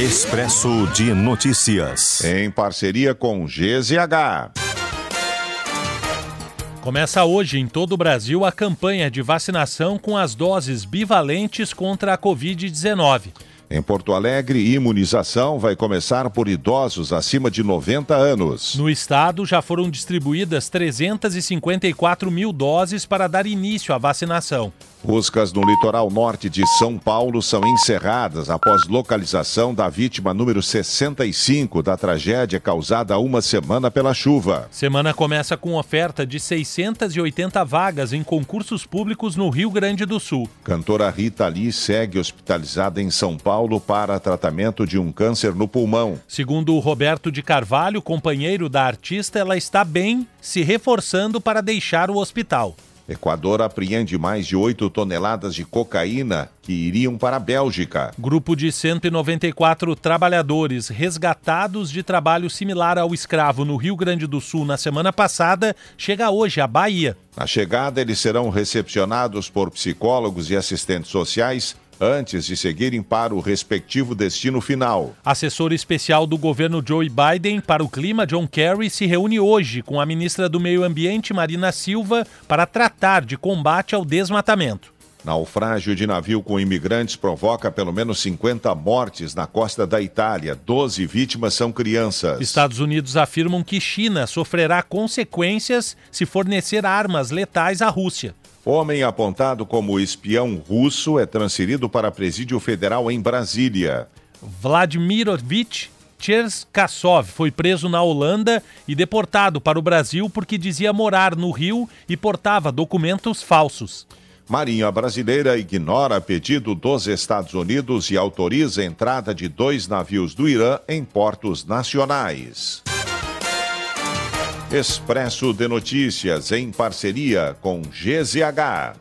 Expresso de Notícias. Em parceria com GZH. Começa hoje em todo o Brasil a campanha de vacinação com as doses bivalentes contra a Covid-19. Em Porto Alegre, imunização vai começar por idosos acima de 90 anos. No estado, já foram distribuídas 354 mil doses para dar início à vacinação. Buscas no litoral norte de São Paulo são encerradas após localização da vítima número 65 da tragédia causada há uma semana pela chuva. Semana começa com oferta de 680 vagas em concursos públicos no Rio Grande do Sul. Cantora Rita Lee segue hospitalizada em São Paulo para tratamento de um câncer no pulmão. Segundo Roberto de Carvalho, companheiro da artista, ela está bem, se reforçando para deixar o hospital. Equador apreende mais de 8 toneladas de cocaína que iriam para a Bélgica. Grupo de 194 trabalhadores resgatados de trabalho similar ao escravo no Rio Grande do Sul na semana passada chega hoje à Bahia. Na chegada, eles serão recepcionados por psicólogos e assistentes sociais antes de seguirem para o respectivo destino final. Assessor especial do governo Joe Biden para o clima, John Kerry, se reúne hoje com a ministra do Meio Ambiente, Marina Silva, para tratar de combate ao desmatamento. Naufrágio de navio com imigrantes provoca pelo menos 50 mortes na costa da Itália. 12 vítimas são crianças. Estados Unidos afirmam que China sofrerá consequências se fornecer armas letais à Rússia. Homem apontado como espião russo é transferido para presídio federal em Brasília. Vladimirovich Cherkassov foi preso na Holanda e deportado para o Brasil porque dizia morar no Rio e portava documentos falsos. Marinha brasileira ignora pedido dos Estados Unidos e autoriza a entrada de dois navios do Irã em portos nacionais. Expresso de Notícias em parceria com GZH.